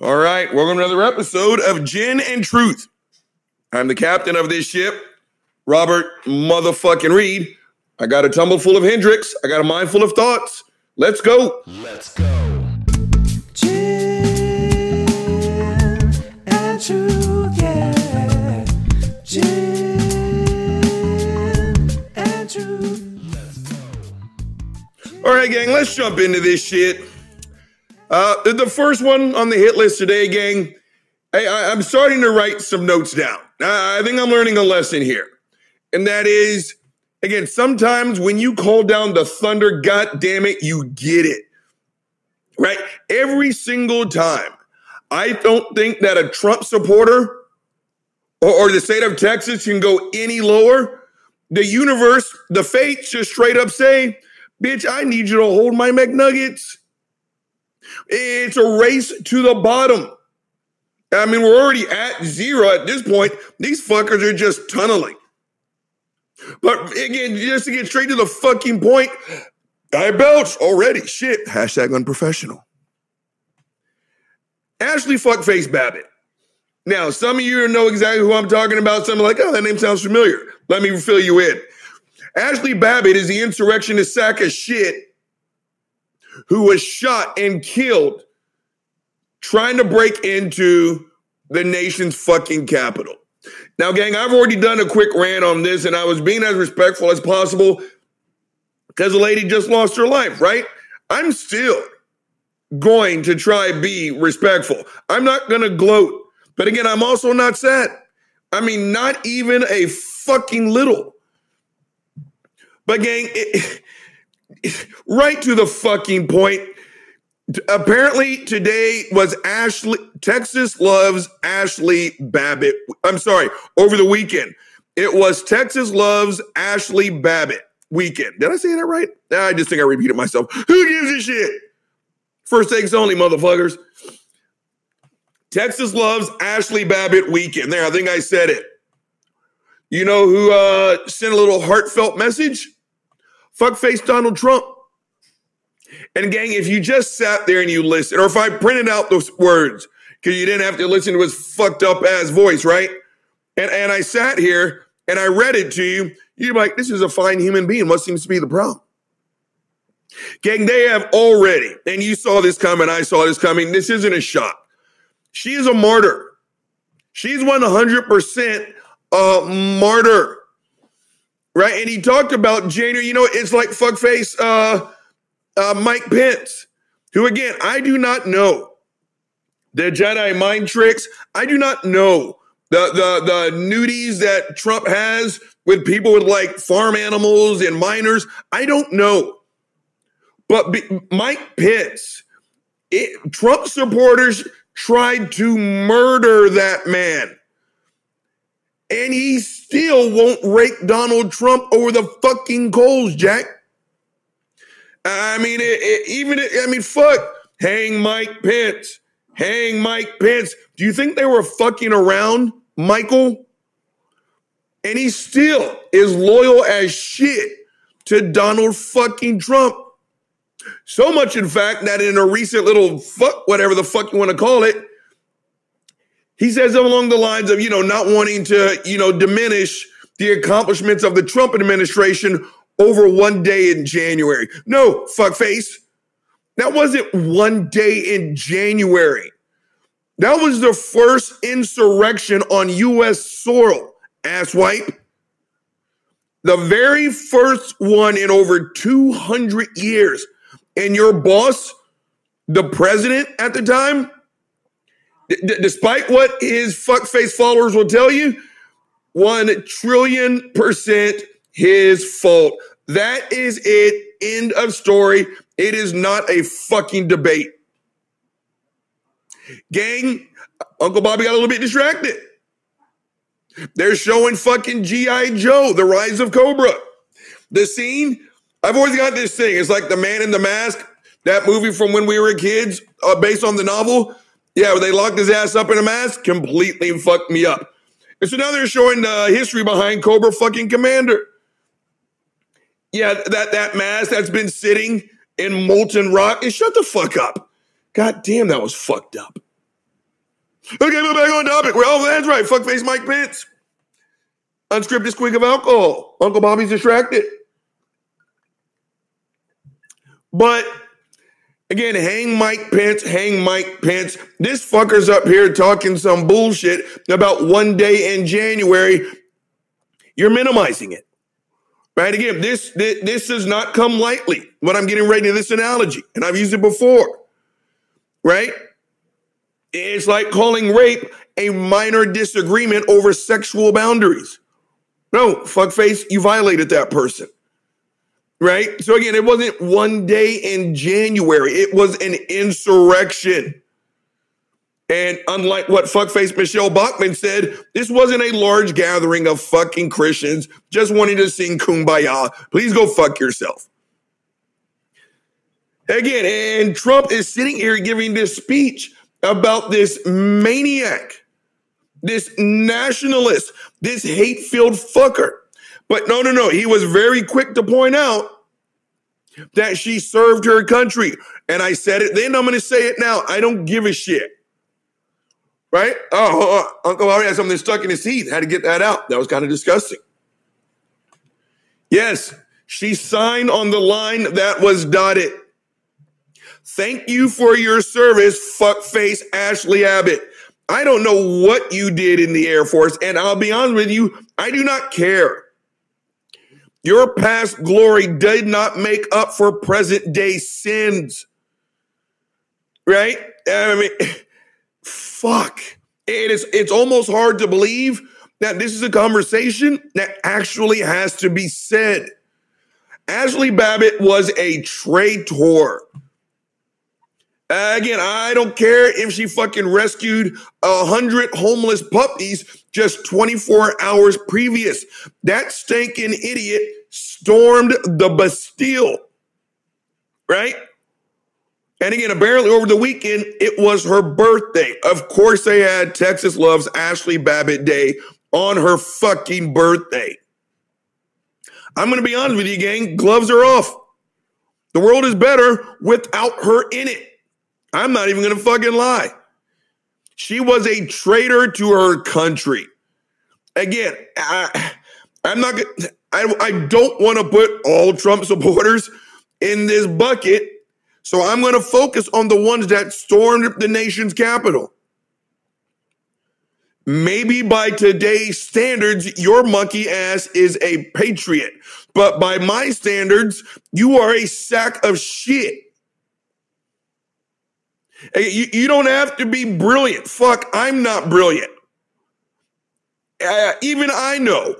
All right, welcome to another episode of Gin and Truth. I'm the captain of this ship, Robert motherfucking Reed. I got a tumble full of Hendrick's. I got a mind full of thoughts. Let's go. Let's go. Gin and truth, yeah. Gin and truth. All right, gang, let's jump into this shit. Uh, the- first one on the hit list today, gang. I, I'm starting to write some notes down. I, I think I'm learning a lesson here, and that is, again, sometimes when you call down the thunder, god damn it, you get it, right? Every single time. I don't think that a Trump supporter or, or the state of Texas can go any lower. The universe, the fates, just straight up say, "Bitch, I need you to hold my McNuggets." It's a race to the bottom. I mean, we're already at zero at this point. These fuckers are just tunneling. But again, just to get straight to the fucking point, I belch already. Shit. Hashtag unprofessional. Ashley Fuckface Babbitt. Now, some of you know exactly who I'm talking about. Some are like, oh, that name sounds familiar. Let me fill you in. Ashley Babbitt is the insurrectionist sack of shit who was shot and killed trying to break into the nation's fucking capital. Now, gang, I've already done a quick rant on this, and I was being as respectful as possible because the lady just lost her life, right? I'm still going to try be respectful. I'm not going to gloat, but again, I'm also not sad. I mean, not even a fucking little. But gang, it, right to the fucking point. Apparently today was Ashley Texas loves Ashley Babbitt. I'm sorry, over the weekend. It was Texas loves Ashley Babbitt weekend. Did I say that right? I just think I repeated myself. Who gives a shit? First takes only, motherfuckers. Texas loves Ashley Babbitt weekend. There, I think I said it. You know who uh, sent a little heartfelt message? Fuckface Donald Trump. And gang, if you just sat there and you listened, or if I printed out those words, because you didn't have to listen to his fucked up ass voice, right? And and I sat here and I read it to you, you're like, this is a fine human being. What seems to be the problem? Gang, they have already, and you saw this coming, I saw this coming. This isn't a shock. She is a martyr. She's 100% a martyr right? And he talked about January. You know, it's like fuckface uh, uh, Mike Pence, who again I do not know the Jedi mind tricks. I do not know the the the nudies that Trump has with people with like farm animals and minors. I don't know, but be, Mike Pence, it, Trump supporters tried to murder that man and he still won't rake Donald Trump over the fucking coals, Jack. I mean, it, it, even it, I mean, fuck, hang Mike Pence, hang Mike Pence. Do you think they were fucking around, Michael? And he still is loyal as shit to Donald fucking Trump. So much, in fact, that in a recent little fuck, whatever the fuck you want to call it, he says along the lines of, you know, not wanting to, you know, diminish the accomplishments of the Trump administration over one day in January. No, fuckface. That wasn't one day in January. That was the first insurrection on U.S. soil, asswipe. The very first one in over 200 years. And your boss, the president at the time, D- despite what his fuckface followers will tell you, one trillion percent his fault. That is it. End of story. It is not a fucking debate. Gang, Uncle Bobby got a little bit distracted. They're showing fucking G.I. Joe, the rise of Cobra. The scene, I've always got this thing. It's like the man in the mask, that movie from when we were kids, uh, based on the novel. Yeah, they locked his ass up in a mask, completely fucked me up. And so now they're showing the history behind Cobra fucking Commander. Yeah, that that mask that's been sitting in molten rock. And shut the fuck up. God damn, that was fucked up. Okay, we're back on topic. Well, that's right. Fuckface Mike Pence. Unscripted squeak of alcohol. Uncle Bobby's distracted. But again, hang Mike Pence, hang Mike Pence. This fucker's up here talking some bullshit about one day in January. You're minimizing it. Right? Again, this, this, this does not come lightly when I'm getting ready to this analogy, and I've used it before. Right? It's like calling rape a minor disagreement over sexual boundaries. No, fuckface, you violated that person. Right? So again, it wasn't one day in January, it was an insurrection. And unlike what fuckface Michelle Bachmann said, this wasn't a large gathering of fucking Christians just wanting to sing kumbaya. Please go fuck yourself. Again, and Trump is sitting here giving this speech about this maniac, this nationalist, this hate filled fucker. But no, no, no. He was very quick to point out that she served her country. And I said it then, I'm going to say it now. I don't give a shit. Right? Oh, uh, Uncle Harry had something stuck in his teeth. Had to get that out. That was kind of disgusting. Yes, she signed on the line that was dotted. Thank you for your service, fuckface Ashley Abbott. I don't know what you did in the Air Force, and I'll be honest with you, I do not care. Your past glory did not make up for present day sins. Right? I mean, fuck. It is it's almost hard to believe that this is a conversation that actually has to be said. Ashley Babbitt was a traitor. Again, I don't care if she fucking rescued a hundred homeless puppies just 24 hours previous. That stinking idiot stormed the Bastille, right? And again, apparently over the weekend, it was her birthday. Of course, they had Texas Loves Ashley Babbitt Day on her fucking birthday. I'm going to be honest with you, gang. Gloves are off. The world is better without her in it. I'm not even going to fucking lie. She was a traitor to her country. Again, I, I'm not. I, I don't want to put all Trump supporters in this bucket, so I'm going to focus on the ones that stormed the nation's capital. Maybe by today's standards, your monkey ass is a patriot, but by my standards, you are a sack of shit. You, you don't have to be brilliant. Fuck, I'm not brilliant. Uh, even I know.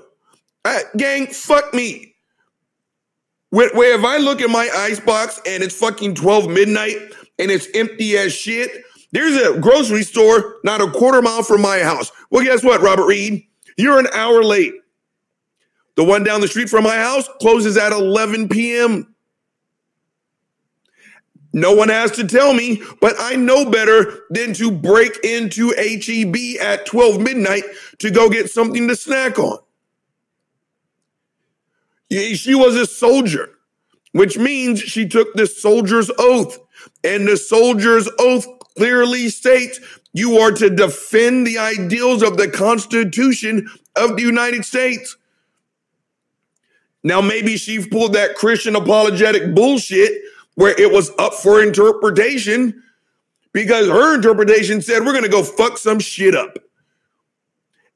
Uh, gang, fuck me. Where, where if I look at my icebox and it's fucking 12 midnight and it's empty as shit, there's a grocery store not a quarter mile from my house. Well, guess what, Robert Reed? You're an hour late. The one down the street from my house closes at 11 p.m. No one has to tell me, but I know better than to break into HEB at 12 midnight to go get something to snack on. She was a soldier, which means she took the soldier's oath. And the soldier's oath clearly states you are to defend the ideals of the Constitution of the United States. Now, maybe she pulled that Christian apologetic bullshit where it was up for interpretation because her interpretation said we're going to go fuck some shit up.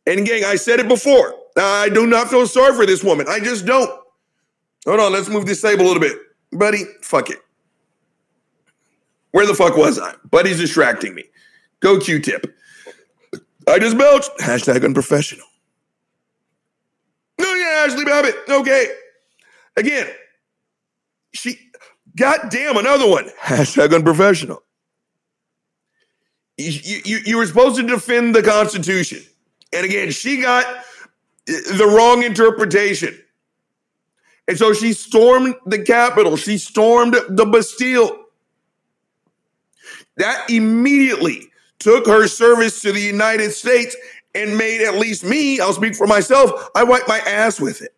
And gang, I said it before. I do not feel sorry for this woman. I just don't. Hold on, let's move this table a little bit. Buddy, fuck it. Where the fuck was I? Buddy's distracting me. Go Q-tip. I just belched. Hashtag unprofessional. No, yeah, Ashley Babbitt. Okay. Again, she, goddamn, another one. Hashtag unprofessional. You, you, you were supposed to defend the Constitution. And again, she got the wrong interpretation. And so she stormed the Capitol. She stormed the Bastille. That immediately took her service to the United States and made at least me, I'll speak for myself, I wiped my ass with it.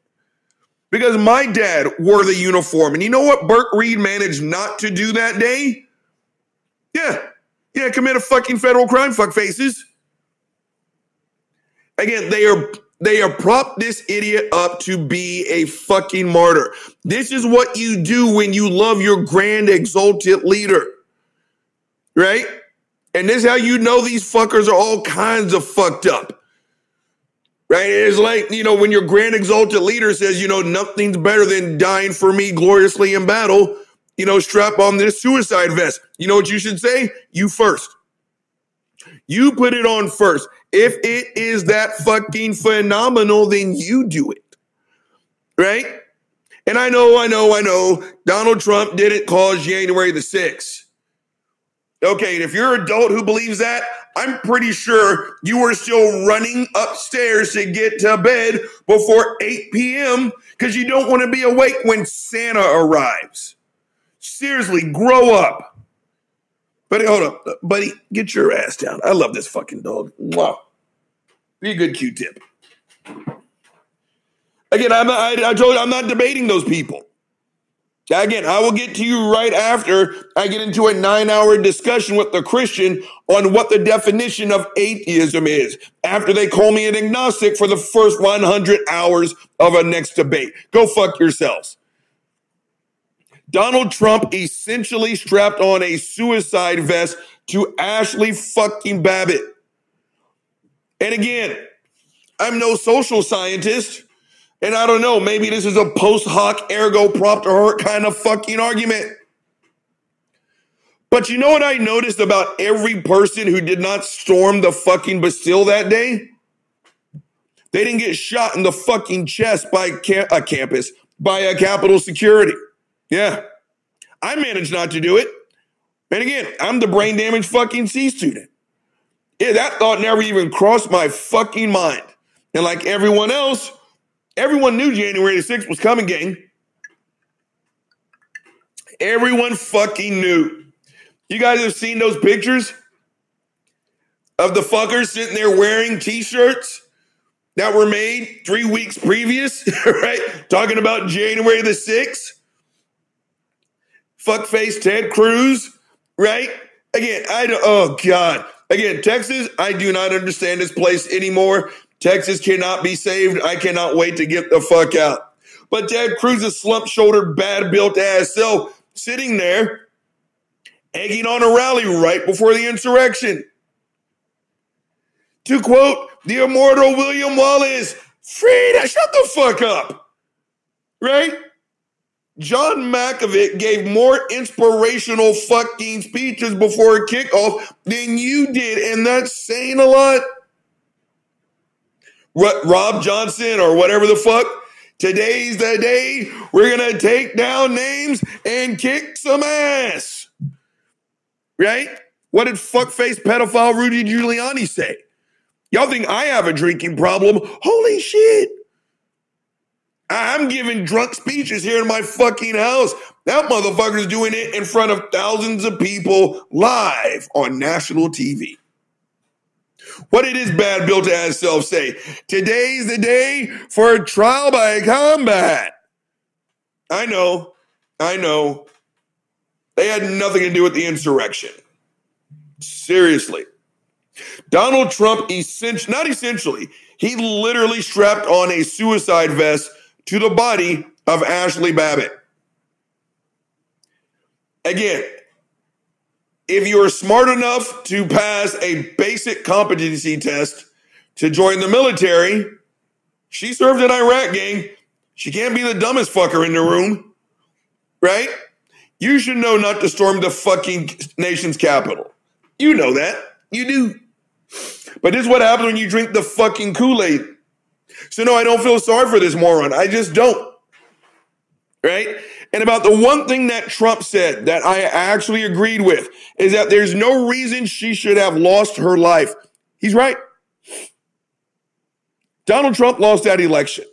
Because my dad wore the uniform. And you know what Burke Reed managed not to do that day? Yeah. Yeah, commit a fucking federal crime, fuck faces. Again, they are they are propped this idiot up to be a fucking martyr. This is what you do when you love your grand exalted leader. Right? And this is how you know these fuckers are all kinds of fucked up. Right? It's like, you know, when your grand exalted leader says, you know, nothing's better than dying for me gloriously in battle, you know, strap on this suicide vest. You know what you should say? You first. You put it on first. If it is that fucking phenomenal, then you do it. Right? And I know, I know, I know, Donald Trump didn't cause January the 6th. Okay, and if you're an adult who believes that, I'm pretty sure you were still running upstairs to get to bed before 8 p.m. because you don't want to be awake when Santa arrives. Seriously, grow up. Buddy, hold up. Buddy, get your ass down. I love this fucking dog. Wow. Be a good Q-tip. Again, I'm, I, I told you, I'm not debating those people. Again, I will get to you right after I get into a nine hour discussion with the Christian on what the definition of atheism is after they call me an agnostic for the first 100 hours of a next debate. Go fuck yourselves. Donald Trump essentially strapped on a suicide vest to Ashley fucking Babbitt. And again, I'm no social scientist. And I don't know, maybe this is a post hoc ergo propter hurt kind of fucking argument. But you know what I noticed about every person who did not storm the fucking Bastille that day? They didn't get shot in the fucking chest by a campus, by a Capitol security. Yeah. I managed not to do it. And again, I'm the brain damaged fucking C student. Yeah, that thought never even crossed my fucking mind. And like everyone else, everyone knew January the 6th was coming, gang. Everyone fucking knew. You guys have seen those pictures of the fuckers sitting there wearing t-shirts that were made three weeks previous, right? Talking about January the 6th. Fuckface Ted Cruz, right? Again, I don't, oh God. Again, Texas, I do not understand this place anymore. Texas cannot be saved. I cannot wait to get the fuck out. But Ted Cruz's slump shouldered, bad built ass self sitting there, egging on a rally right before the insurrection. To quote the immortal William Wallace, Frida, shut the fuck up. Right? John Malkovich gave more inspirational fucking speeches before kickoff than you did, and that's saying a lot. Rob Johnson or whatever the fuck. Today's the day we're gonna take down names and kick some ass. Right? What did fuckface pedophile Rudy Giuliani say? Y'all think I have a drinking problem? Holy shit. I'm giving drunk speeches here in my fucking house. That motherfucker's doing it in front of thousands of people live on national TV. What did his bad built ass self say? Today's the day for trial by combat. I know, I know. They had nothing to do with the insurrection. Seriously. Donald Trump, essentially, not essentially, he literally strapped on a suicide vest to the body of Ashley Babbitt. Again, if you are smart enough to pass a basic competency test to join the military, she served in Iraq, gang. She can't be the dumbest fucker in the room, right? You should know not to storm the fucking nation's capital. You know that. You do. But this is what happens when you drink the fucking Kool Aid. So, no, I don't feel sorry for this moron. I just don't. Right? And about the one thing that Trump said that I actually agreed with is that there's no reason she should have lost her life. He's right. Donald Trump lost that election.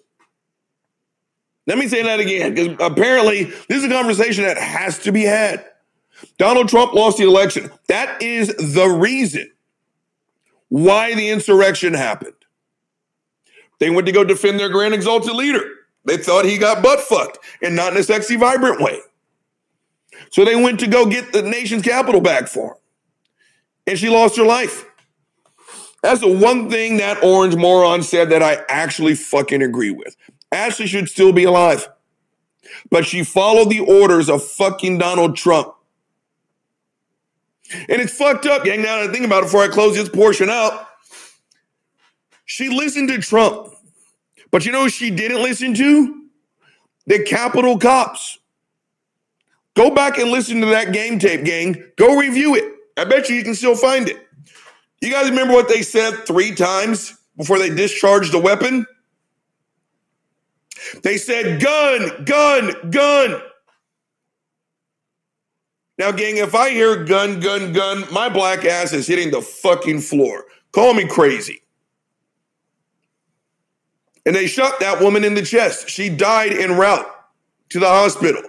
Let me say that again, because apparently this is a conversation that has to be had. Donald Trump lost the election. That is the reason why the insurrection happened. They went to go defend their grand exalted leader. They thought he got butt fucked and not in a sexy, vibrant way. So they went to go get the nation's capital back for him. And she lost her life. That's the one thing that orange moron said that I actually fucking agree with. Ashley should still be alive. But she followed the orders of fucking Donald Trump. And it's fucked up, gang. Now that I think about it before I close this portion out, she listened to Trump. But you know she didn't listen to? The Capitol cops. Go back and listen to that game tape, gang. Go review it. I bet you you can still find it. You guys remember what they said three times before they discharged the weapon? They said, gun, gun, gun. Now, gang, if I hear gun, gun, gun, my black ass is hitting the fucking floor. Call me crazy. And they shot that woman in the chest. She died en route to the hospital.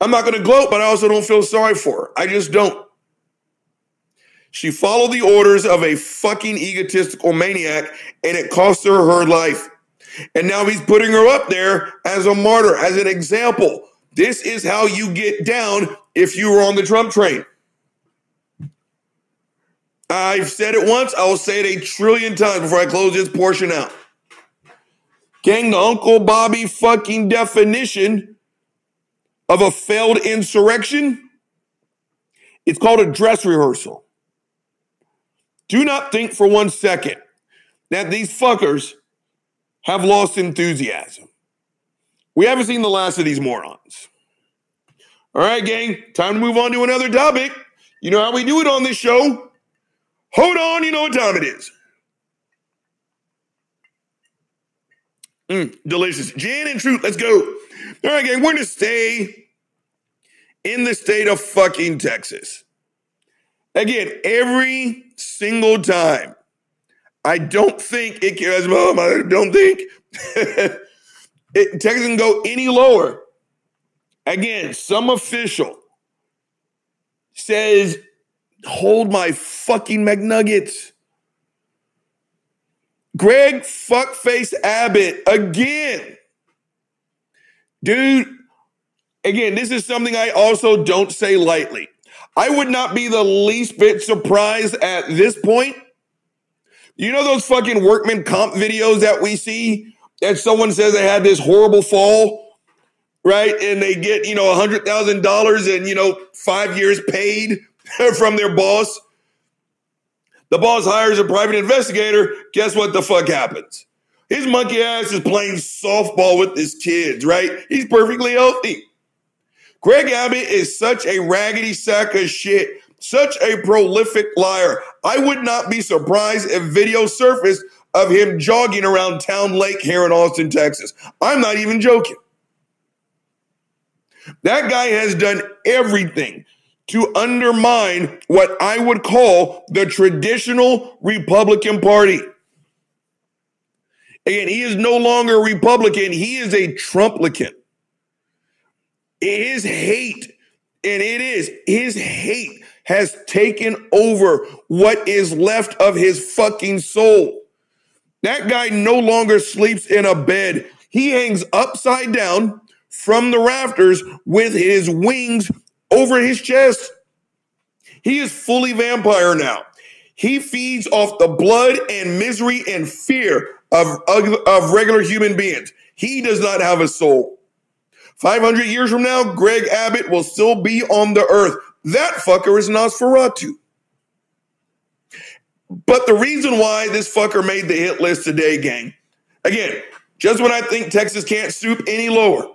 I'm not going to gloat, but I also don't feel sorry for her. I just don't. She followed the orders of a fucking egotistical maniac, and it cost her her life. And now he's putting her up there as a martyr, as an example. This is how you get down if you were on the Trump train. I've said it once, I will say it a trillion times before I close this portion out. Gang, the Uncle Bobby fucking definition of a failed insurrection, it's called a dress rehearsal. Do not think for one second that these fuckers have lost enthusiasm. We haven't seen the last of these morons. All right, gang, time to move on to another topic. You know how we do it on this show. Hold on, you know what time it is. Mm, delicious. Gin and Truth, let's go. All right, gang, we're going to stay in the state of fucking Texas. Again, every single time. I don't think it can, mom, I don't think it, Texas can go any lower. Again, some official says, hold my fucking McNuggets. Greg fuckface Abbott again. Dude, again, this is something I also don't say lightly. I would not be the least bit surprised at this point. You know those fucking workman comp videos that we see that someone says they had this horrible fall, right? And they get, you know, a hundred thousand dollars and, you know, five years paid from their boss. The boss hires a private investigator. Guess what the fuck happens? His monkey ass is playing softball with his kids, right? He's perfectly healthy. Greg Abbott is such a raggedy sack of shit, such a prolific liar. I would not be surprised if video surfaced of him jogging around Town Lake here in Austin, Texas. I'm not even joking. That guy has done everything to undermine what I would call the traditional Republican Party. Again, he is no longer a Republican, he is a Trumplican. His hate, and it is, his hate has taken over what is left of his fucking soul. That guy no longer sleeps in a bed. He hangs upside down from the rafters with his wings over his chest. He is fully vampire now. He feeds off the blood and misery and fear of, of, of regular human beings. He does not have a soul. 500 years from now, Greg Abbott will still be on the earth. That fucker is Nosferatu. But the reason why this fucker made the hit list today, gang, again, just when I think Texas can't stoop any lower,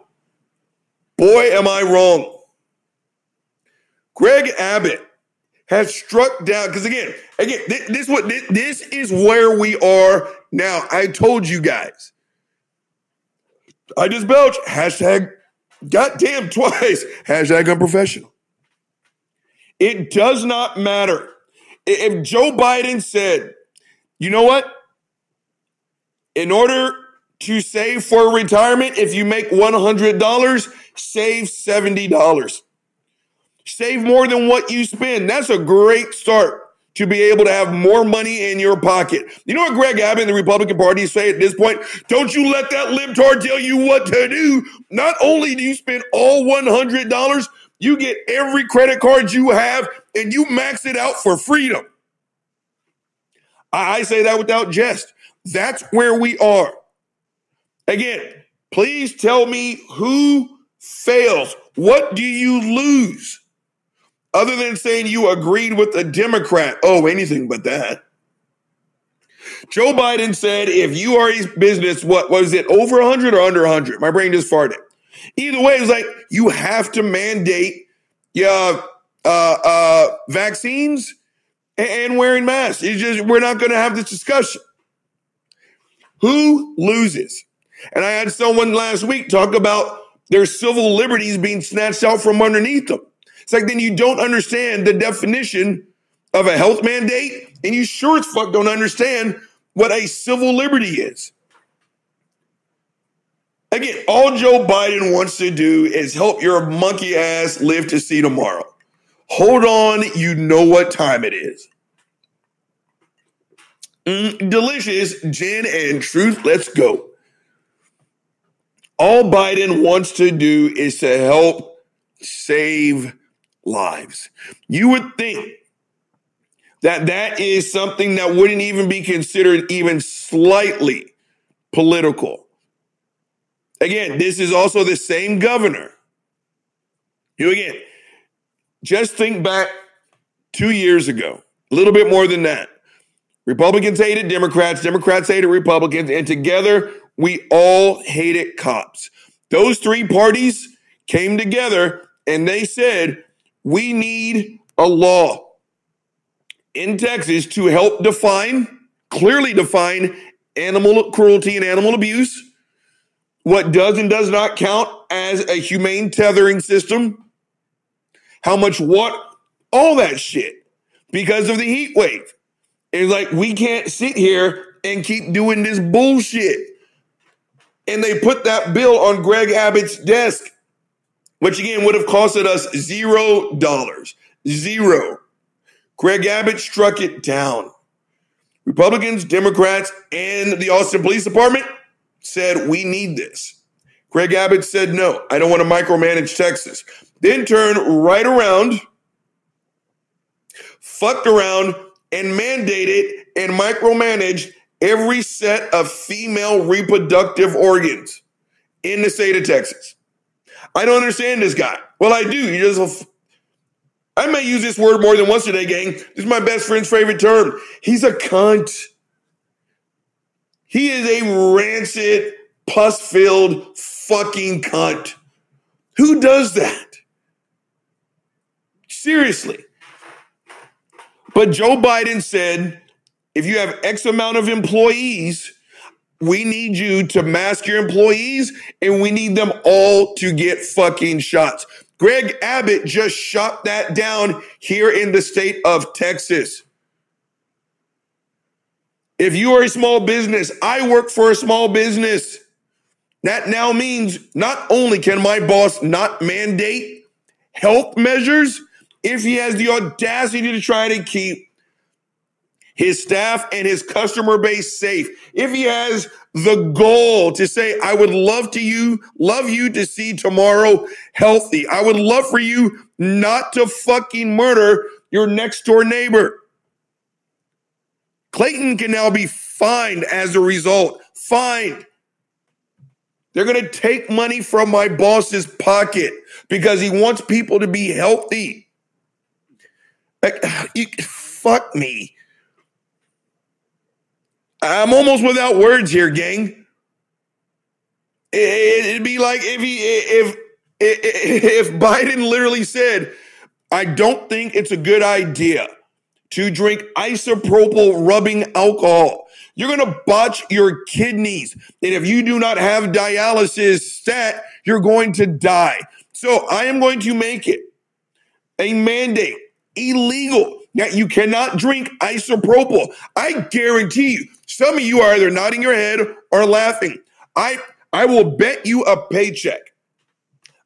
boy, am I wrong. Greg Abbott has struck down because again, again, this, this what this, this is where we are now. I told you guys. I just belch. Hashtag goddamn twice. Hashtag unprofessional. It does not matter. If Joe Biden said, you know what? In order to save for retirement, if you make $100, save $70. Save more than what you spend. That's a great start to be able to have more money in your pocket. You know what Greg Abbott and the Republican Party say at this point? Don't you let that libtard tell you what to do. Not only do you spend all $100, you get every credit card you have and you max it out for freedom. I, I say that without jest. That's where we are. Again, please tell me who fails. What do you lose? Other than saying you agreed with a Democrat. Oh, anything but that. Joe Biden said if you are a business, what was it, over 100 or under 100? My brain just farted. Either way, it's like you have to mandate yeah, uh, uh, vaccines and, and wearing masks. It's just, we're not going to have this discussion. Who loses? And I had someone last week talk about their civil liberties being snatched out from underneath them. It's like then you don't understand the definition of a health mandate, and you sure as fuck don't understand what a civil liberty is. Again, all Joe Biden wants to do is help your monkey ass live to see tomorrow. Hold on, you know what time it is. Mm, delicious gin and truth. Let's go. All Biden wants to do is to help save lives. You would think that that is something that wouldn't even be considered even slightly political. Again, this is also the same governor. You again, just think back two years ago, a little bit more than that. Republicans hated Democrats, Democrats hated Republicans, and together we all hated cops. Those three parties came together and they said, we need a law in Texas to help define, clearly define animal cruelty and animal abuse, what does and does not count as a humane tethering system, how much what, all that shit because of the heat wave. It's like we can't sit here and keep doing this bullshit. And they put that bill on Greg Abbott's desk, which again would have costed us zero dollars. Zero. Greg Abbott struck it down. Republicans, Democrats, and the Austin Police Department said, We need this. Greg Abbott said, No, I don't want to micromanage Texas. Then turned right around, fucked around, and mandated and micromanaged every set of female reproductive organs in the state of Texas. I don't understand this guy. Well, I do. You just I may use this word more than once today, gang. This is my best friend's favorite term. He's a cunt. He is a rancid, pus filled fucking cunt. Who does that? Seriously. But Joe Biden said if you have X amount of employees, we need you to mask your employees and we need them all to get fucking shots. Greg Abbott just shot that down here in the state of Texas. If you are a small business, I work for a small business. That now means not only can my boss not mandate health measures, if he has the audacity to try to keep his staff and his customer base safe, if he has the goal to say, I would love to you, love you to see tomorrow healthy. I would love for you not to fucking murder your next door neighbor. Clayton can now be fined as a result. Fined. They're going to take money from my boss's pocket because he wants people to be healthy. Like, you, fuck me. I'm almost without words here, gang. It'd be like if he if if Biden literally said, "I don't think it's a good idea to drink isopropyl rubbing alcohol. You're going to botch your kidneys, and if you do not have dialysis stat, you're going to die." So I am going to make it a mandate illegal that you cannot drink isopropyl. I guarantee you, some of you are either nodding your head or laughing. I I will bet you a paycheck.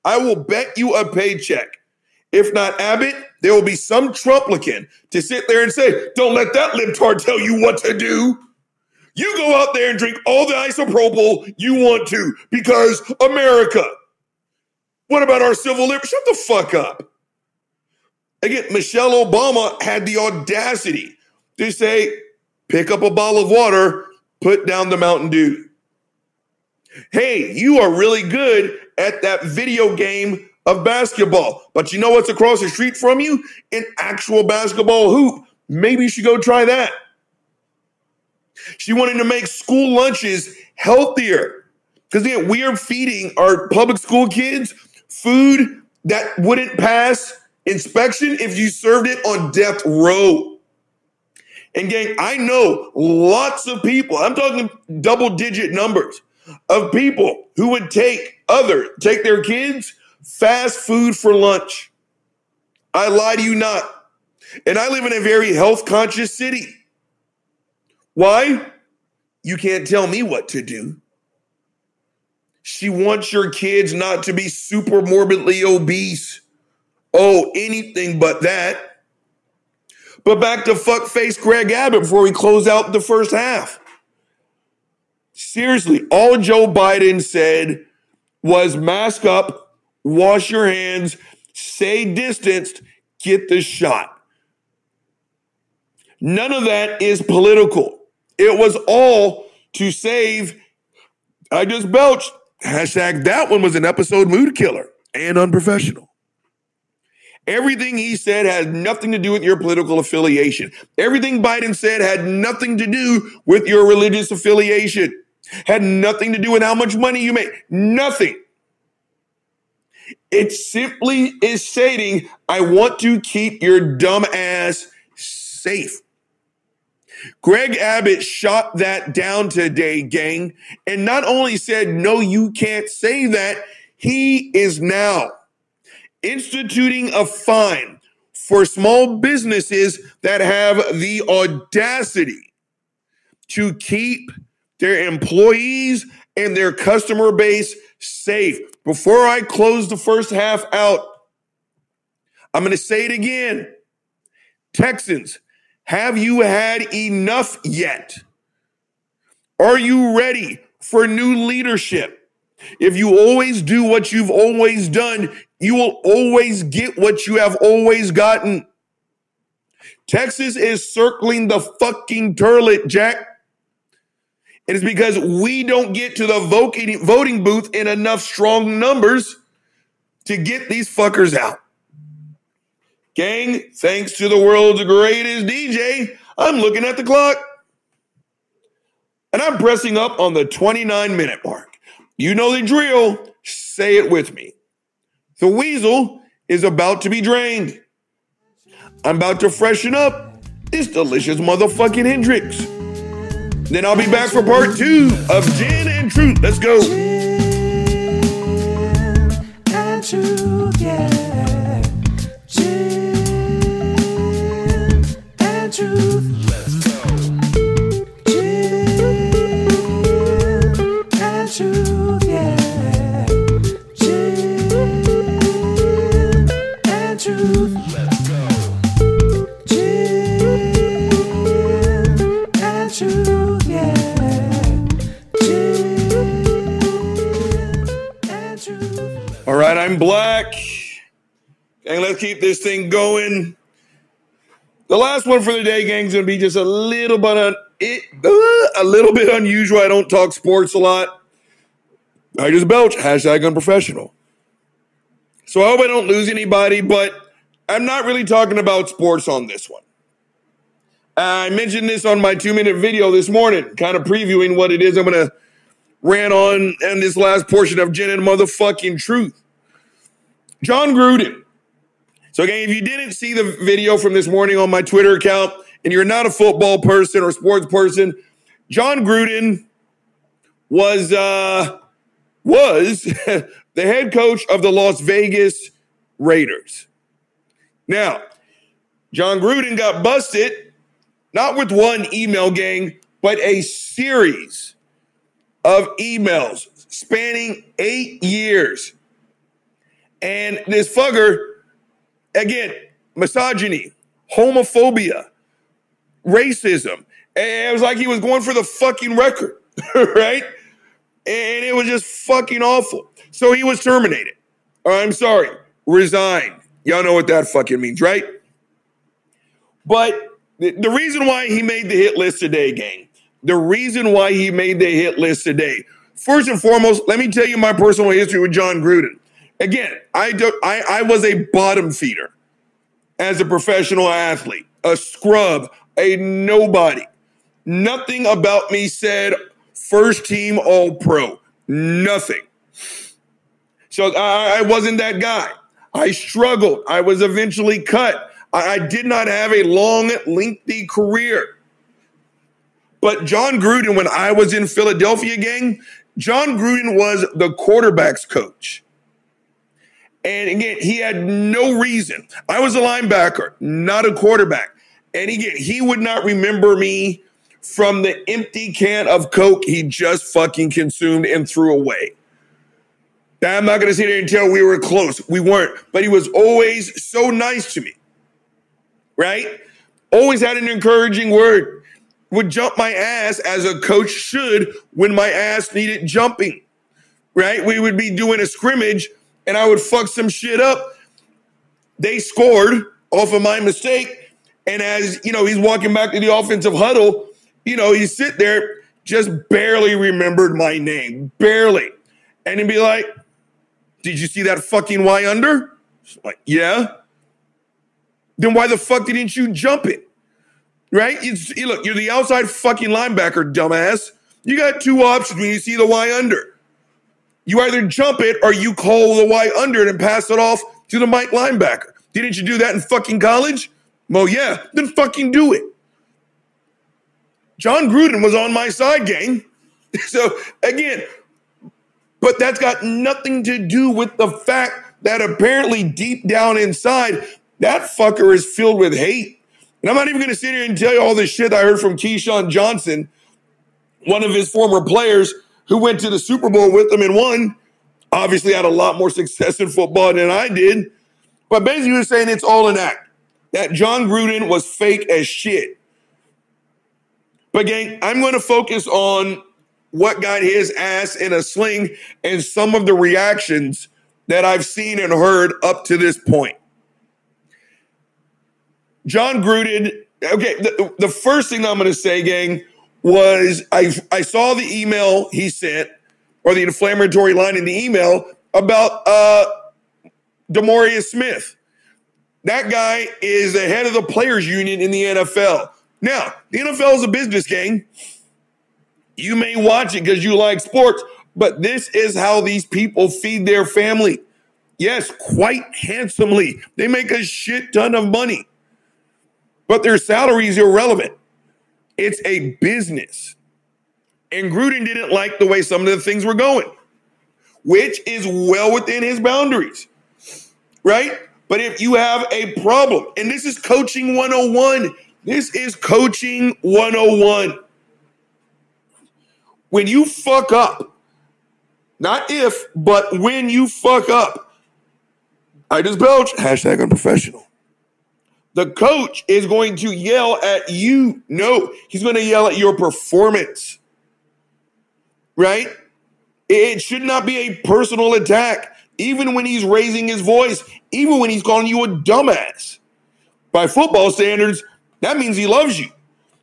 I will bet you a paycheck. If not Abbott, there will be some Trumplican to sit there and say, "Don't let that libtard tell you what to do." You go out there and drink all the isopropyl you want to because America. What about our civil liberties? Shut the fuck up. Again, Michelle Obama had the audacity to say, pick up a bottle of water, put down the Mountain Dew. Hey, you are really good at that video game of basketball, but you know what's across the street from you? An actual basketball hoop. Maybe you should go try that. She wanted to make school lunches healthier because again, we are feeding our public school kids food that wouldn't pass inspection if you served it on death row. And gang, I know lots of people, I'm talking double digit numbers of people who would take other, take their kids fast food for lunch. I lie to you not. And I live in a very health conscious city. Why? You can't tell me what to do. She wants your kids not to be super morbidly obese. Oh, anything but that. But back to fuckface Greg Abbott before we close out the first half. Seriously, all Joe Biden said was mask up, wash your hands, stay distanced, get the shot. None of that is political. It was all to save. I just belched. Hashtag that one was an episode mood killer and unprofessional. Everything he said had nothing to do with your political affiliation. Everything Biden said had nothing to do with your religious affiliation. Had nothing to do with how much money you make. Nothing. It simply is stating, I want to keep your dumb ass safe. Greg Abbott shot that down today, gang, and not only said, no, you can't say that, he is now instituting a fine for small businesses that have the audacity to keep their employees and their customer base safe. Before I close the first half out, I'm going to say it again. Texans, have you had enough yet? Are you ready for new leadership? If you always do what you've always done, you will always get what you have always gotten. Texas is circling the fucking turlet, Jack. It is because we don't get to the voting, voting booth in enough strong numbers to get these fuckers out. Gang, thanks to the world's greatest DJ, I'm looking at the clock. And I'm pressing up on the 29 minute mark. You know the drill. Say it with me. The weasel is about to be drained. I'm about to freshen up this delicious motherfucking Hendrick's. Then I'll be back for part two of Gin and Truth. Let's go. Gin and truth, yeah. Gin I'm black. And let's keep this thing going. The last one for the day, gang, is going to be just a little bit un- it, uh, a little bit unusual. I don't talk sports a lot. I just belch. Hashtag unprofessional. So I hope I don't lose anybody, but I'm not really talking about sports on this one. I mentioned this on my two minute video this morning, kind of previewing what it is I'm to rant on in this last portion of Gin and Motherfucking Truth. Jon Gruden. So, again, if you didn't see the video from this morning on my Twitter account and you're not a football person or sports person, Jon Gruden was uh, was the head coach of the Las Vegas Raiders. Now, Jon Gruden got busted not with one email gang, but a series of emails spanning eight years. And this fucker, again, misogyny, homophobia, racism. And it was like he was going for the fucking record, right? And it was just fucking awful. So he was terminated. I'm sorry, resigned. Y'all know what that fucking means, right? But The, reason why he made the hit list today, gang, the reason why he made the hit list today, first and foremost, let me tell you my personal history with Jon Gruden. Again, I, don't I, I was a bottom feeder as a professional athlete, a scrub, a nobody. Nothing about me said first team all pro. Nothing. So I, I wasn't that guy. I struggled. I was eventually cut. I, I did not have a long, lengthy career. But Jon Gruden, when I was in Philadelphia, gang, Jon Gruden was the quarterback's coach. And again, he had no reason. I was a linebacker, not a quarterback. And again, he would not remember me from the empty can of Coke he just fucking consumed and threw away. I'm not going to sit here and tell we were close. We weren't. But he was always so nice to me, right? Always had an encouraging word. Would jump my ass as a coach should when my ass needed jumping, right? We would be doing a scrimmage and I would fuck some shit up. They scored off of my mistake. And as, you know, he's walking back to the offensive huddle, you know, he's sit there, just barely remembered my name, barely. And he'd be like, did you see that fucking Y under? Like, yeah. Then why the fuck didn't you jump it? Right? It's, look, you're the outside fucking linebacker, dumbass. You got two options when you see the Y under. You either jump it or you call the Y under it and pass it off to the Mike linebacker. Didn't you do that in fucking college? Well, yeah, then fucking do it. Jon Gruden was on my side, gang. So again, but that's got nothing to do with the fact that apparently deep down inside, that fucker is filled with hate. And I'm not even going to sit here and tell you all this shit I heard from Keyshawn Johnson, one of his former players who went to the Super Bowl with them and won. Obviously, had a lot more success in football than I did. But basically, was saying it's all an act. That Jon Gruden was fake as shit. But, gang, I'm going to focus on what got his ass in a sling and some of the reactions that I've seen and heard up to this point. Jon Gruden, okay, the, the first thing I'm going to say, gang, was I, I saw the email he sent or the inflammatory line in the email about uh, DeMaurice Smith. That guy is the head of the players union in the NFL. Now, the NFL is a business gang. You may watch it because you like sports, but this is how these people feed their family. Yes, quite handsomely. They make a shit ton of money, but their salary is irrelevant. It's a business. And Gruden didn't like the way some of the things were going, which is well within his boundaries, right? But if you have a problem, and this is coaching 101, this is coaching 101 when you fuck up, not if, but when you fuck up, I just belch, hashtag unprofessional. The coach is going to yell at you. No, he's going to yell at your performance. Right? It should not be a personal attack, even when he's raising his voice, even when he's calling you a dumbass. By football standards, that means he loves you.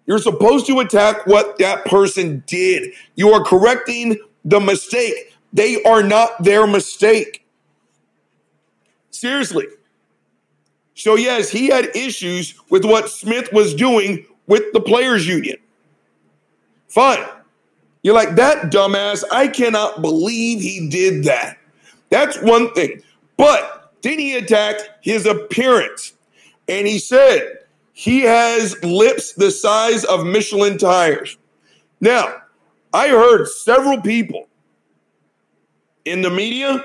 You're supposed to attack what that person did. You are correcting the mistake. They are not their mistake. Seriously. So, yes, he had issues with what Smith was doing with the players' union. Fine. You're like, that dumbass, I cannot believe he did that. That's one thing. But then he attacked his appearance. And he said, he has lips the size of Michelin tires. Now, I heard several people in the media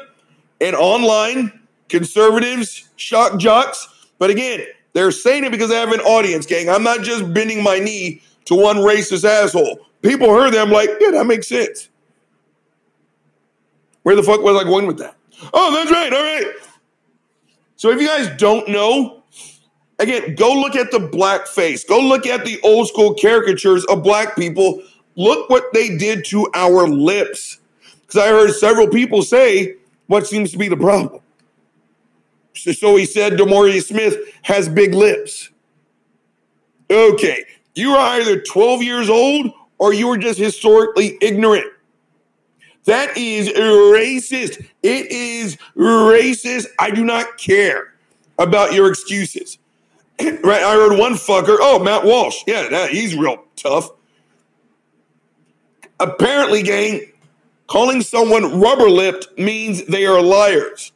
and online, conservatives, shock jocks, but again, they're saying it because they have an audience, gang. I'm not just bending my knee to one racist asshole. People heard them like, yeah, that makes sense. Where the fuck was I going with that? Oh, that's right. All right. So if you guys don't know, again, go look at the black face. Go look at the old school caricatures of black people. Look what they did to our lips. Because I heard several people say what seems to be the problem. So, he said DeMaurice Smith has big lips. Okay, you are either 12 years old or you are just historically ignorant. That is racist. It is racist. I do not care about your excuses. right? I heard one fucker, oh, Matt Walsh. Yeah, that, he's real tough. Apparently, gang, calling someone rubber lipped means they are liars.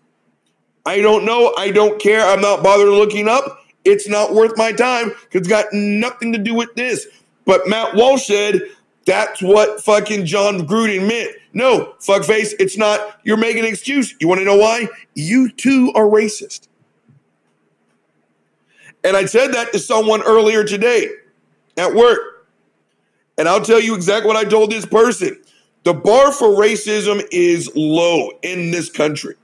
I don't know. I don't care. I'm not bothered looking up. It's not worth my time because it's got nothing to do with this. But Matt Walsh said that's what fucking Jon Gruden meant. No, fuckface, it's not. You're making an excuse. You want to know why? You too are racist. And I said that to someone earlier today at work. And I'll tell you exactly what I told this person. The bar for racism is low in this country.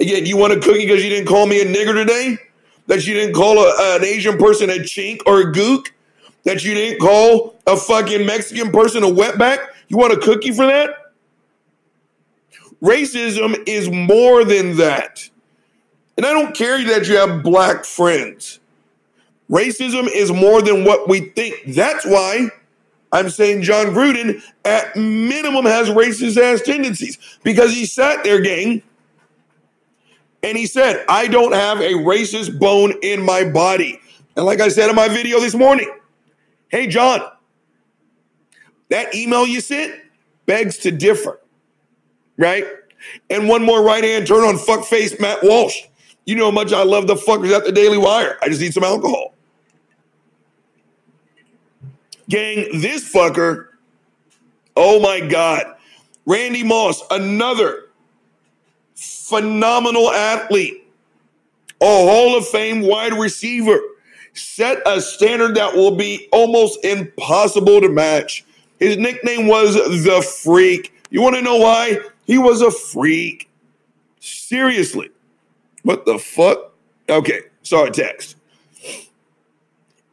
Again, you want a cookie because you didn't call me a nigger today? That you didn't call a, an Asian person a chink or a gook? That you didn't call a fucking Mexican person a wetback? You want a cookie for that? Racism is more than that. And I don't care that you have black friends. Racism is more than what we think. That's why I'm saying Jon Gruden, at minimum, has racist ass tendencies because he sat there, gang, and he said, I don't have a racist bone in my body. And like I said in my video this morning, hey, Jon, that email you sent begs to differ, right? And one more right hand turn on fuckface Matt Walsh. You know how much I love the fuckers at the Daily Wire. I just need some alcohol. Gang, this fucker, oh my God. Randy Moss, another phenomenal athlete, a Hall of Fame wide receiver, set a standard that will be almost impossible to match. His nickname was the Freak. You want to know why? He was a freak. Seriously. What the fuck? Okay, sorry, text.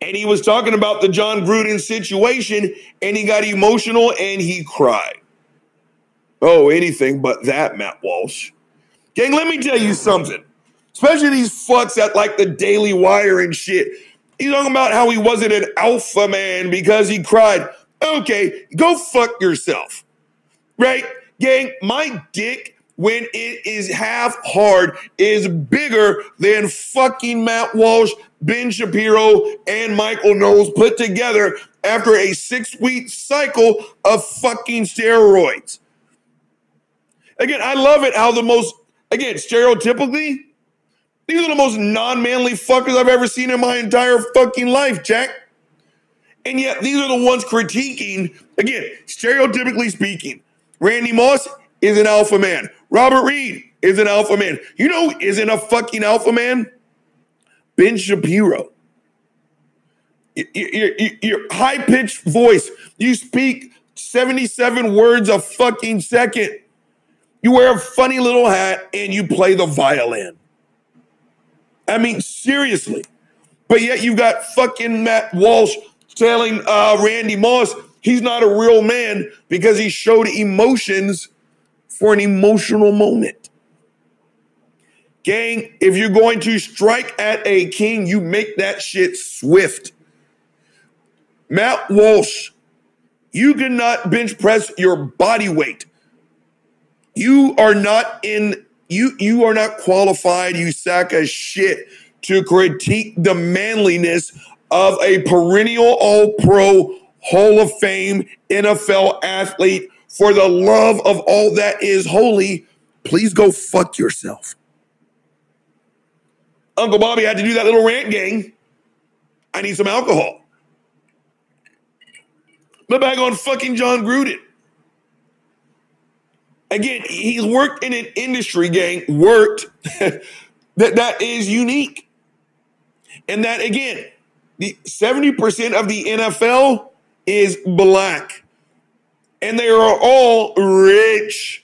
And he was talking about the Jon Gruden situation and he got emotional and he cried. Oh, anything but that, Matt Walsh. Gang, let me tell you something. Especially these fucks at like the Daily Wire and shit. He's talking about how he wasn't an alpha man because he cried. Okay, go fuck yourself. Right? Gang, my dick when it is half hard is bigger than fucking Matt Walsh, Ben Shapiro, and Michael Knowles put together after a six week cycle of fucking steroids. Again, I love it how the most, again, stereotypically, these are the most non manly fuckers I've ever seen in my entire fucking life, Jack. And yet, these are the ones critiquing, again, stereotypically speaking. Randy Moss is an alpha man. Robert Reed is an alpha man. You know isn't a fucking alpha man? Ben Shapiro. Your, your, your high pitched voice, you speak 77 words a fucking second. You wear a funny little hat and you play the violin. I mean, seriously. But yet you've got fucking Matt Walsh telling uh, Randy Moss he's not a real man because he showed emotions for an emotional moment. Gang, if you're going to strike at a king, you make that shit swift. Matt Walsh, you cannot bench press your body weight. You are not in you you are not qualified, you sack of shit to critique the manliness of a perennial all pro Hall of Fame NFL athlete for the love of all that is holy, please go fuck yourself. Uncle Bobby had to do that little rant gang. I need some alcohol. But back on fucking Jon Gruden. Again, he's worked in an industry, gang, worked that, that is unique. And that, again, the 70% of the NFL is black. And they are all rich.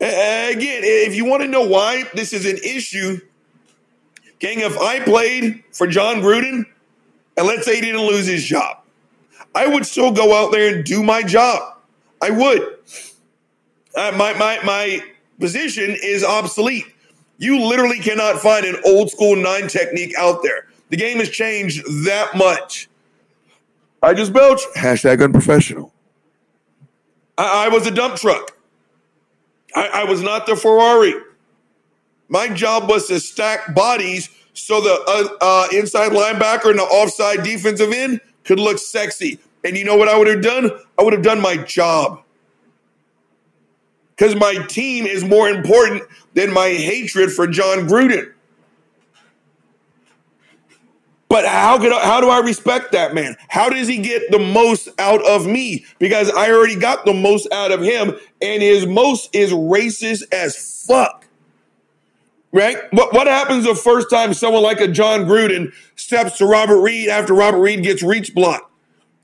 Again, if you want to know why this is an issue, gang, if I played for Jon Gruden, and let's say he didn't lose his job, I would still go out there and do my job. I would. Uh, my, my, my position is obsolete. You literally cannot find an old school nine technique out there. The game has changed that much. I just belch. Hashtag unprofessional. I, I was a dump truck. I, I was not the Ferrari. My job was to stack bodies so the uh, uh, inside linebacker and the offside defensive end could look sexy. And you know what I would have done? I would have done my job. Because my team is more important than my hatred for Jon Gruden. But how could I, how do I respect that man? How does he get the most out of me? Because I already got the most out of him, and his most is racist as fuck. Right? What what happens the first time someone like a Jon Gruden steps to Robert Reed after Robert Reed gets reach blocked?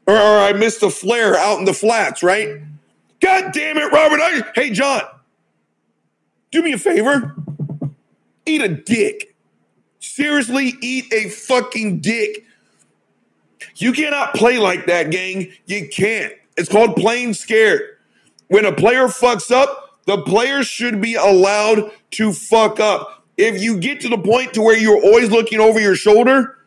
Or, or I missed a flare out in the flats, right? God damn it, Robert. I, hey, Jon, do me a favor. Eat a dick. Seriously, eat a fucking dick. You cannot play like that, gang. You can't. It's called playing scared. When a player fucks up, the player should be allowed to fuck up. If you get to the point to where you're always looking over your shoulder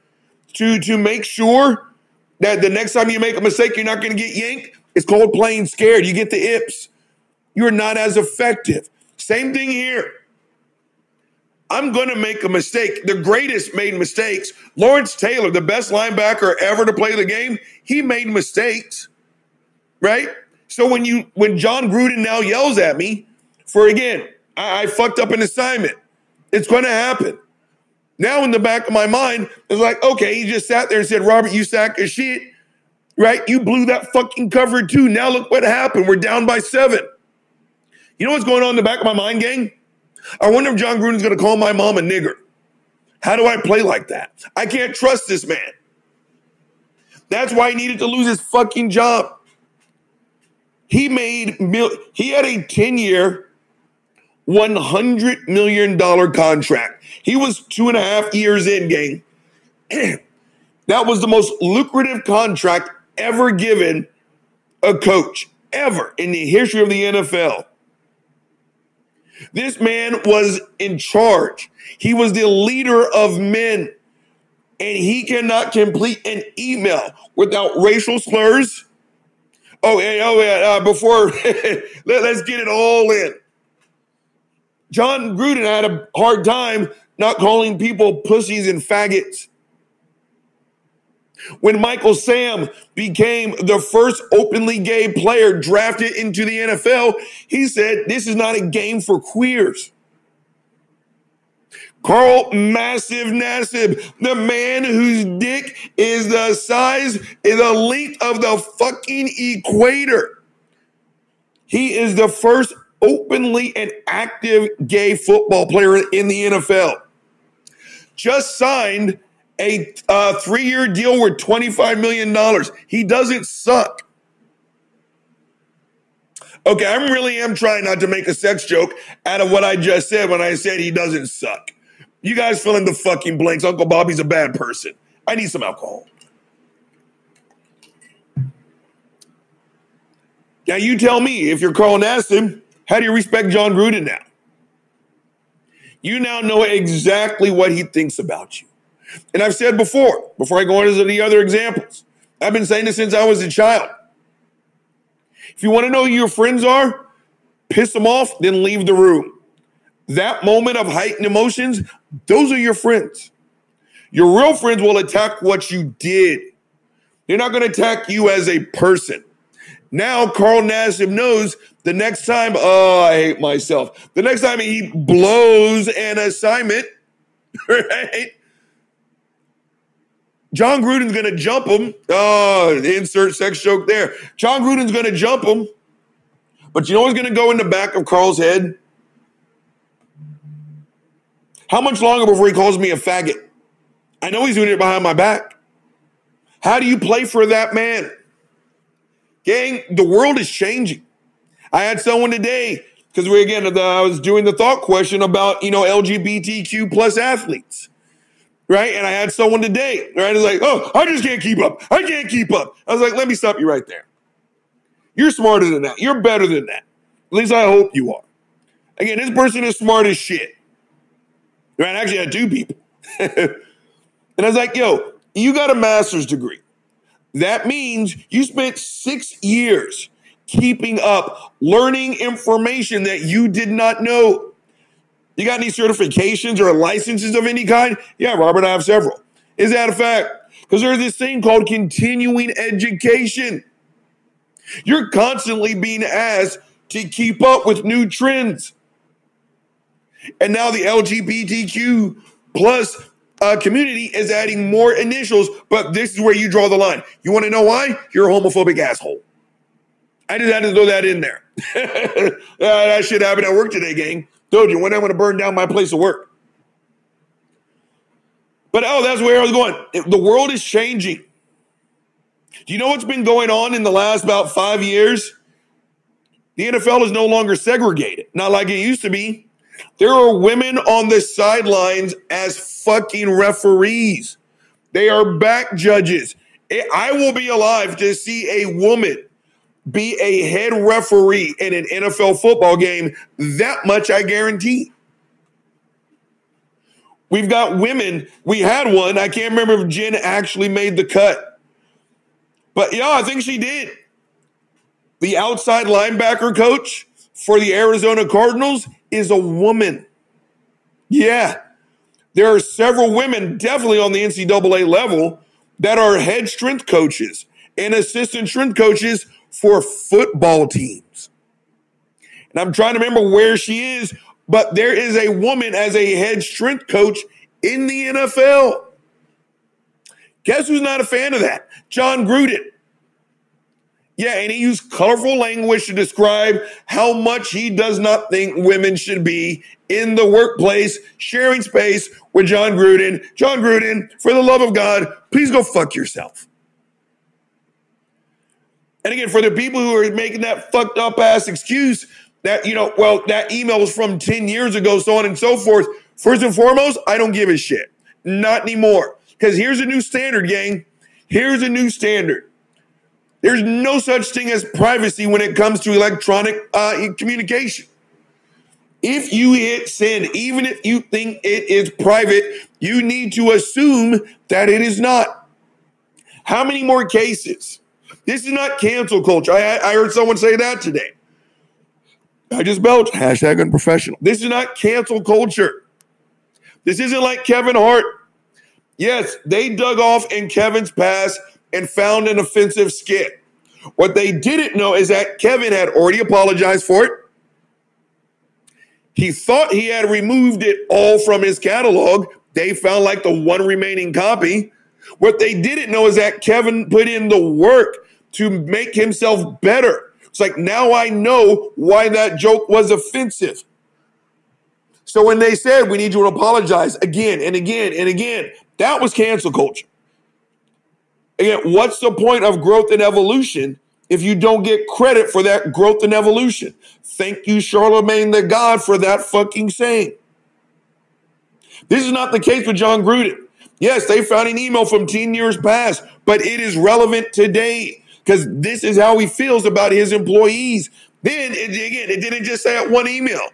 to, to make sure that the next time you make a mistake, you're not going to get yanked, it's called playing scared. You get the yips. You're not as effective. Same thing here. I'm going to make a mistake. The greatest made mistakes. Lawrence Taylor, the best linebacker ever to play the game, he made mistakes, right? So when you when Jon Gruden now yells at me for again, I, I fucked up an assignment. It's going to happen. Now in the back of my mind, it's like, okay, he just sat there and said, Robert, you sack of shit, right? You blew that fucking cover too. Now look what happened. We're down by seven. You know what's going on in the back of my mind, gang? I wonder if Jon Gruden's going to call my mom a nigger. How do I play like that? I can't trust this man. That's why he needed to lose his fucking job. He made mil- he had a 10 year, $100 million contract. He was two and a half years in, gang. that was the most lucrative contract ever given a coach, ever in the history of the NFL. This man was in charge. He was the leader of men. And he cannot complete an email without racial slurs. Oh, yeah, oh, yeah. Uh, before, let, let's get it all in. Jon Gruden had a hard time not calling people pussies and faggots. When Michael Sam became the first openly gay player drafted into the NFL, he said, This is not a game for queers. Carl Massive Nassib, the man whose dick is the size, is the length of the fucking equator. He is the first openly and active gay football player in the NFL. Just signed a uh, three year deal worth $25 million. He doesn't suck. Okay, I really am trying not to make a sex joke out of what I just said when I said he doesn't suck. You guys fill in the fucking blanks. Uncle Bobby's a bad person. I need some alcohol. Now, you tell me if you're Carl Nassib, how do you respect Jon Gruden now? You now know exactly what he thinks about you. And I've said before, before I go into the other examples, I've been saying this since I was a child. If you want to know who your friends are, piss them off, then leave the room. That moment of heightened emotions, those are your friends. Your real friends will attack what you did. They're not going to attack you as a person. Now, Carl Nassib knows the next time, oh, I hate myself. The next time he blows an assignment, right? Jon Gruden's going to jump him. Oh, insert sex joke there. Jon Gruden's going to jump him. But you know what's going to go in the back of Carl's head? How much longer before he calls me a faggot? I know he's doing it behind my back. How do you play for that man? Gang, the world is changing. I had someone today because we again I was doing the thought question about you know LGBTQ plus athletes, right? And I had someone today, right? It's like, oh, I just can't keep up. I can't keep up. I was like, let me stop you right there. You're smarter than that. You're better than that. At least I hope you are. Again, this person is smart as shit. Right? I actually had two people. And I was like, yo, you got a master's degree. That means you spent six years keeping up, learning information that you did not know. You got any certifications or licenses of any kind? Yeah, Robert, I have several. Is that a fact? Because there's this thing called continuing education. You're constantly being asked to keep up with new trends. And now the LGBTQ plus uh, community is adding more initials, but this is where you draw the line. You want to know why? You're a homophobic asshole. I just had to throw that in there. That shit happened at work today, gang. Told you, when I'm going to burn down my place of work. But oh, that's where I was going. The world is changing. Do you know what's been going on in the last about five years? The NFL is no longer segregated, not like it used to be. There are women on the sidelines as fucking referees. They are back judges. I will be alive to see a woman be a head referee in an NFL football game. That much I guarantee. We've got women. We had one. I can't remember if Jen actually made the cut. But yeah, I think she did. The outside linebacker coach for the Arizona Cardinals is a woman. Yeah. There are several women, definitely on the NCAA level, that are head strength coaches and assistant strength coaches for football teams. And I'm trying to remember where she is, but there is a woman as a head strength coach in the NFL. Guess who's not a fan of that? Jon Gruden. Yeah, and he used colorful language to describe how much he does not think women should be in the workplace, sharing space with Jon Gruden. Jon Gruden, for the love of God, please go fuck yourself. And again, for the people who are making that fucked up ass excuse that, you know, well, that email was from 10 years ago, so on and so forth. First and foremost, I don't give a shit. Not anymore. Because here's a new standard, gang. Here's a new standard. There's no such thing as privacy when it comes to electronic uh, communication. If you hit send, even if you think it is private, you need to assume that it is not. How many more cases? This is not cancel culture. I, I heard someone say that today. I just belched. Hashtag unprofessional. This is not cancel culture. This isn't like Kevin Hart. Yes, they dug off in Kevin's past and found an offensive skit. What they didn't know is that Kevin had already apologized for it. He thought he had removed it all from his catalog. They found like the one remaining copy. What they didn't know is that Kevin put in the work to make himself better. It's like now I know why that joke was offensive. So when they said we need you to apologize again and again and again, that was cancel culture. Again, what's the point of growth and evolution if you don't get credit for that growth and evolution? Thank you, Charlemagne the God, for that fucking saying. This is not the case with Jon Gruden. Yes, they found an email from 10 years past, but it is relevant today because this is how he feels about his employees. Then, again, it didn't just say that one email.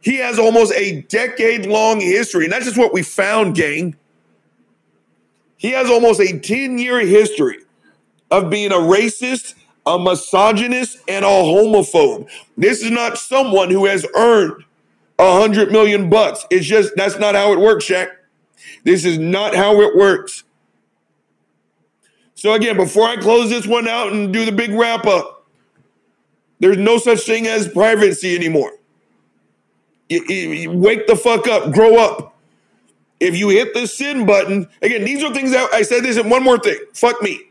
He has almost a decade long history, and that's just what we found, gang. He has almost a 10 year history of being a racist, a misogynist, and a homophobe. This is not someone who has earned a hundred million bucks. It's just that's not how it works, Shaq. This is not how it works. So again, before I close this one out and do the big wrap up, there's no such thing as privacy anymore. You- you- you wake the fuck up, grow up. If you hit the sin button, again, these are things that I said this and one more thing. Fuck me.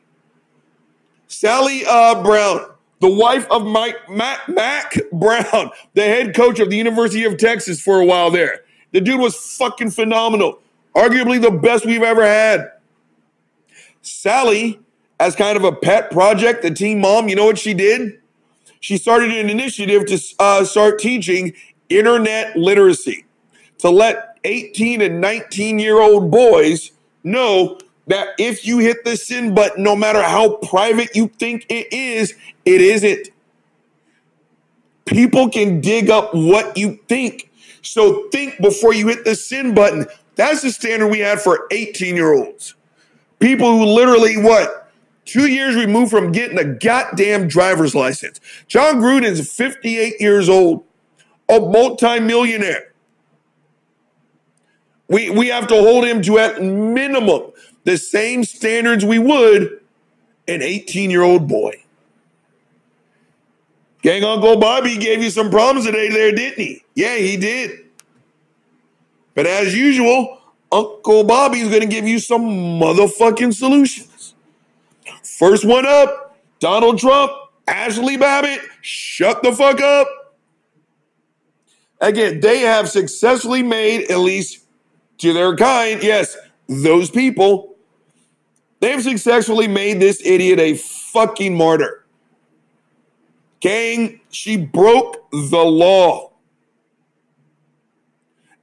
Sally uh, Brown, the wife of Mike Mac, Mack Brown, the head coach of the University of Texas for a while there. The dude was fucking phenomenal. Arguably the best we've ever had. Sally, as kind of a pet project, the team mom, you know what she did? She started an initiative to uh, start teaching internet literacy to let 18 and 19 year old boys know that if you hit the sin button, no matter how private you think it is, it isn't. People can dig up what you think. So think before you hit the sin button. That's the standard we had for 18 year olds. People who literally, what, two years removed from getting a goddamn driver's license. Jon Gruden is 58 years old, a multimillionaire. We, we have to hold him to at minimum the same standards we would an 18 year old boy. Gang Uncle Bobby gave you some problems today there, didn't he? Yeah, he did. But as usual, Uncle Bobby's going to give you some motherfucking solutions. First one up Donald Trump, Ashli Babbitt, shut the fuck up. Again, they have successfully made, at least to their kind, yes, those people, they have successfully made this idiot a fucking martyr. Gang, she broke the law.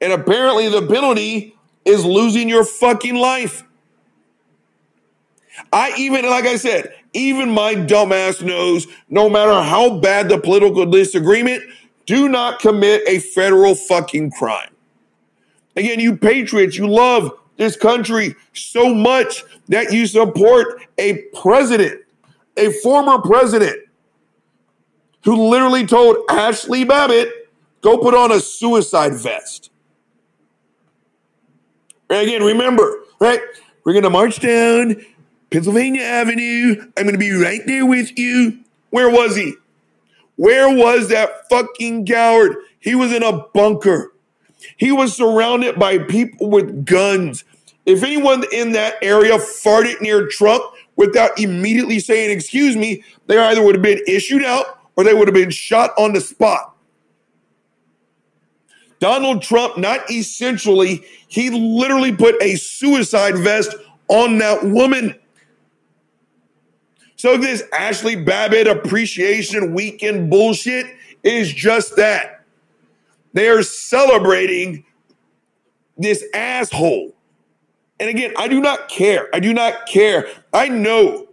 And apparently, the penalty is losing your fucking life. I even, like I said, even my dumbass knows no matter how bad the political disagreement, do not commit a federal fucking crime. Again, you patriots, you love this country so much that you support a president, a former president, who literally told Ashli Babbitt, go put on a suicide vest. Again, remember, right? We're going to march down Pennsylvania Avenue. I'm going to be right there with you. Where was he? Where was that fucking coward? He was in a bunker. He was surrounded by people with guns. If anyone in that area farted near Trump without immediately saying, excuse me, they either would have been issued out or they would have been shot on the spot. Donald Trump, not essentially, he literally put a suicide vest on that woman. So this Ashli Babbitt appreciation weekend bullshit is just that. They are celebrating this asshole. And again, I do not care. I do not care. I know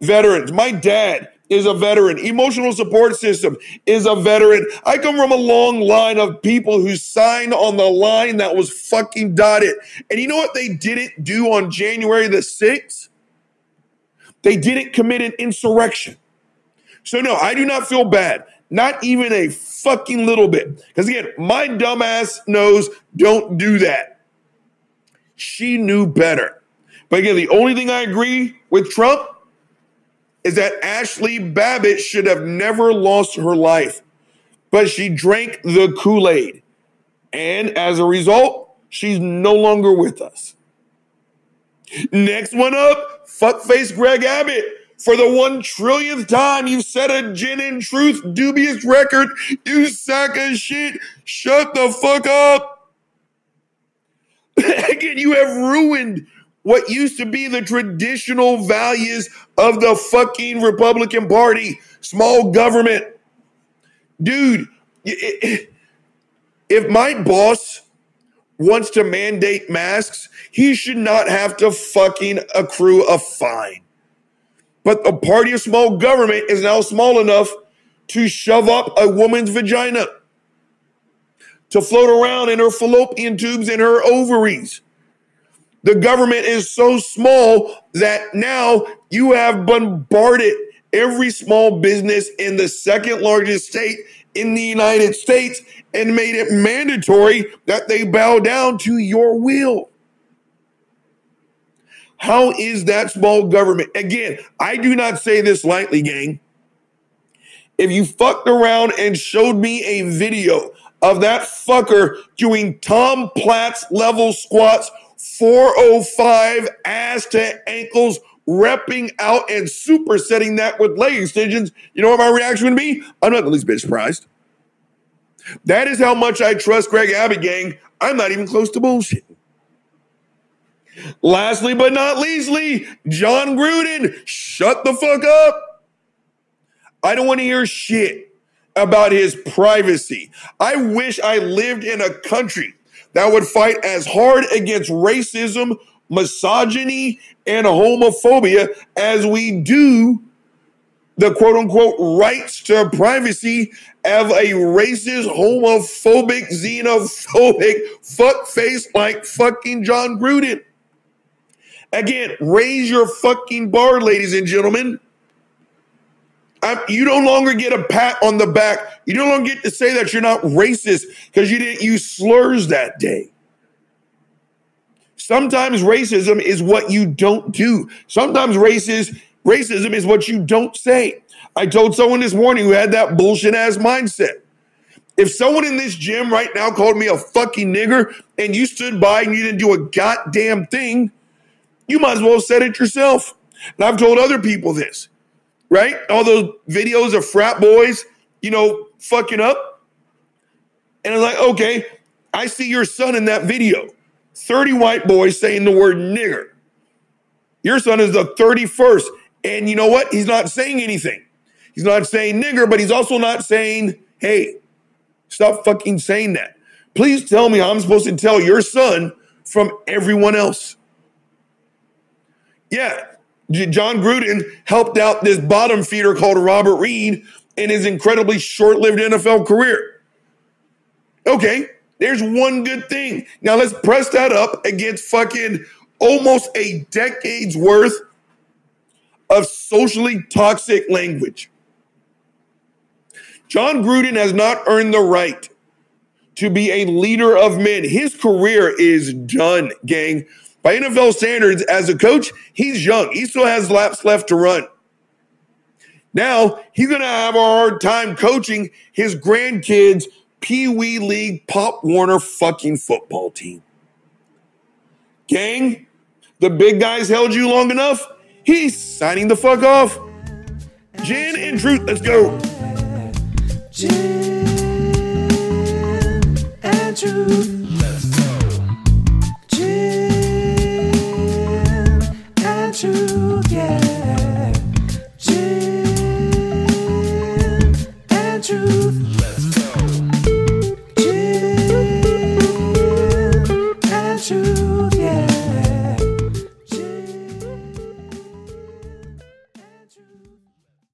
veterans. My dad is a veteran. Emotional support system is a veteran. I come from a long line of people who signed on the line that was fucking dotted. And you know what they didn't do on January the 6th? They didn't commit an insurrection. So, no, I do not feel bad. Not even a fucking little bit. Because again, my dumbass knows don't do that. She knew better. But again, the only thing I agree with Trump is that Ashli Babbitt should have never lost her life, but she drank the Kool Aid. And as a result, she's no longer with us. Next one up, fuckface Greg Abbott. For the one trillionth time, you set a gin and truth dubious record. You sack of shit. Shut the fuck up. Again, you have ruined what used to be the traditional values of the fucking Republican Party small government. Dude, if my boss wants to mandate masks, he should not have to fucking accrue a fine. But the party of small government is now small enough to shove up a woman's vagina, to float around in her fallopian tubes and her ovaries. The government is so small that now you have bombarded every small business in the second largest state in the United States and made it mandatory that they bow down to your will. How is that small government? Again, I do not say this lightly, gang. If you fucked around and showed me a video of that fucker doing Tom Platz level squats 405 ass to ankles, repping out and supersetting that with leg extensions, you know what my reaction would be? I'm not the least bit surprised. That is how much I trust Greg Abbott, gang. I'm not even close to bullshit. Lastly, but not leastly, Jon Gruden, shut the fuck up. I don't want to hear shit about his privacy. I wish I lived in a country that would fight as hard against racism, misogyny, and homophobia as we do the quote unquote rights to privacy of a racist, homophobic, xenophobic fuckface like fucking Jon Gruden. Again, raise your fucking bar, ladies and gentlemen. I'm, you no longer get a pat on the back. You no longer get to say that you're not racist because you didn't use slurs that day. Sometimes racism is what you don't do. Sometimes racist, racism is what you don't say. I told someone this morning who had that bullshit ass mindset. If someone in this gym right now called me a fucking nigger and you stood by and you didn't do a goddamn thing, you might as well have said it yourself. And I've told other people this, right? All those videos of frat boys, you know, fucking up. And I'm like, okay, I see your son in that video. 30 white boys saying the word nigger. Your son is the 31st. And you know what? He's not saying anything. He's not saying nigger, but he's also not saying, hey, stop fucking saying that. Please tell me how I'm supposed to tell your son from everyone else. Yeah, Jon Gruden helped out this bottom feeder called Robert Reed in his incredibly short lived NFL career. Okay, there's one good thing. Now let's press that up against fucking almost a decade's worth of socially toxic language. Jon Gruden has not earned the right to be a leader of men. His career is done, gang. By NFL standards, as a coach, he's young. He still has laps left to run. Now he's going to have a hard time coaching his grandkids' Pee Wee League Pop Warner fucking football team. Gang, the big guys held you long enough. He's signing the fuck off. Gin and truth, let's go. Gin and truth.